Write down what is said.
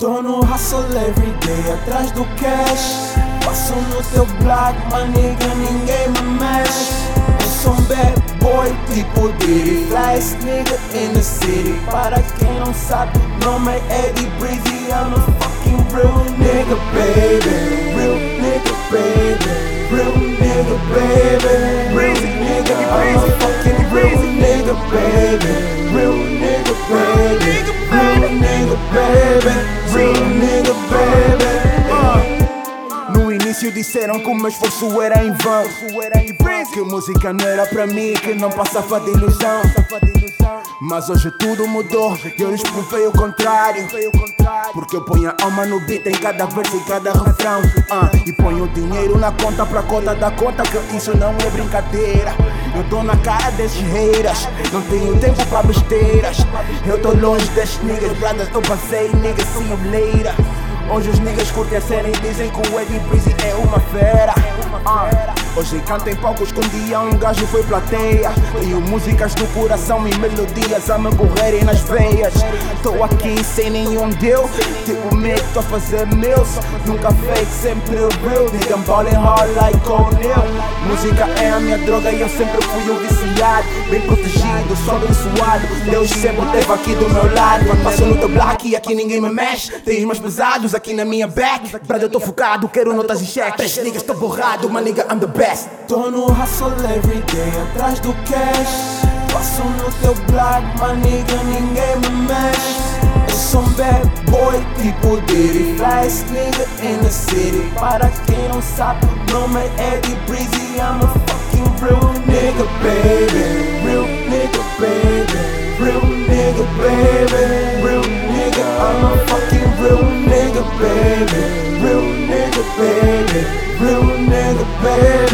Tô no hustle every day atrás do cash. Passo no teu black, my nigga, ninguém me mexe. Eu sou um bad boy, tipo Diddy. Flyest nigga in the city. Para quem não sabe, nome é Eddie Breezy. I'm a fucking real nigga, baby. Baby. Disseram que o meu esforço era em vão. Que música não era pra mim, que não passava de ilusão. Mas hoje tudo mudou e eu lhes provei o contrário. Porque eu ponho a alma no beat em cada verso e cada refrão. Ah, E ponho dinheiro na conta pra conta da conta Que isso não é brincadeira. Eu tô na cara desses haters Não tenho tempo pra besteiras. Eu tô longe desses niggas, brothers Eu passei, niggas, you later Hoje os niggas curtem a cena e dizem que o Eddie Breezy é uma fera. Ah, Hoje canto em palcos que um dia um gajo foi plateia. Tenho músicas do coração e melodias a me correrem nas veias. Tô aqui sem nenhum deus, tipo medo, a fazer meus. Nunca fake, sempre real. Nigga, I'm ballin' hard like O'Neal. Música é a minha droga e eu sempre fui um viciado. Bem protegido, só abençoado. Deus sempre esteve aqui do meu lado. Passo no teu black e aqui ninguém me mexe. Tem os mais pesados aqui na minha back. Brother, eu tô focado, quero notas e cheques. Três niggas, tô borrado, my nigga, I'm the best. Tô no hustle every day atrás do cash. Passo no teu black, my nigga, ninguém me mexe. Eu sou um bad boy, tipo Diddy. Flyest nigga in the city. Para quem não sabe, nome é Eddie Breezy. I'm a fucking real nigga, baby. Real nigga, baby. Real nigga, baby. baby, real nigga, baby, real nigga, baby.